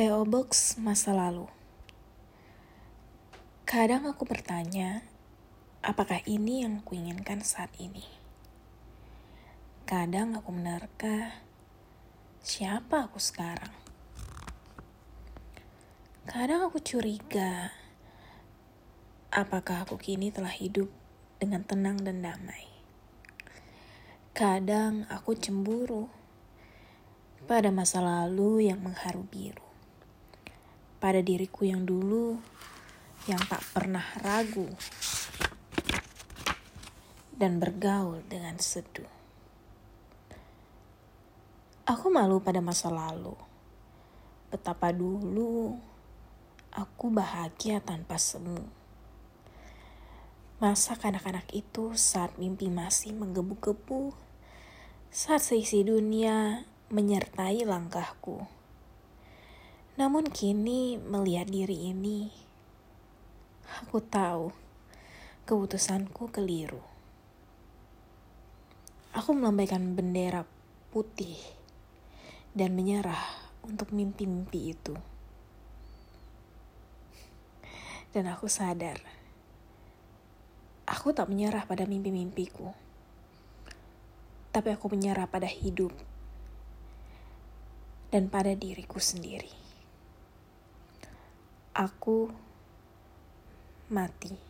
PO Box masa lalu. Kadang aku bertanya, apakah ini yang kuinginkan saat ini? Kadang aku menerka, siapa aku sekarang? Kadang aku curiga, apakah aku kini telah hidup dengan tenang dan damai? Kadang aku cemburu pada masa lalu yang mengharu biru. Pada diriku yang dulu yang tak pernah ragu dan bergaul dengan seduh. Aku malu pada masa lalu. Betapa dulu aku bahagia tanpa semu. Masa kanak-kanak itu saat mimpi masih menggebu-gebu, saat seisi dunia menyertai langkahku. Namun kini melihat diri ini, aku tahu keputusanku keliru. Aku melambaikan bendera putih dan menyerah untuk mimpi-mimpi itu. Dan aku sadar Aku tak menyerah pada mimpi-mimpiku, tapi aku menyerah pada hidup dan pada diriku sendiri. Aku mati.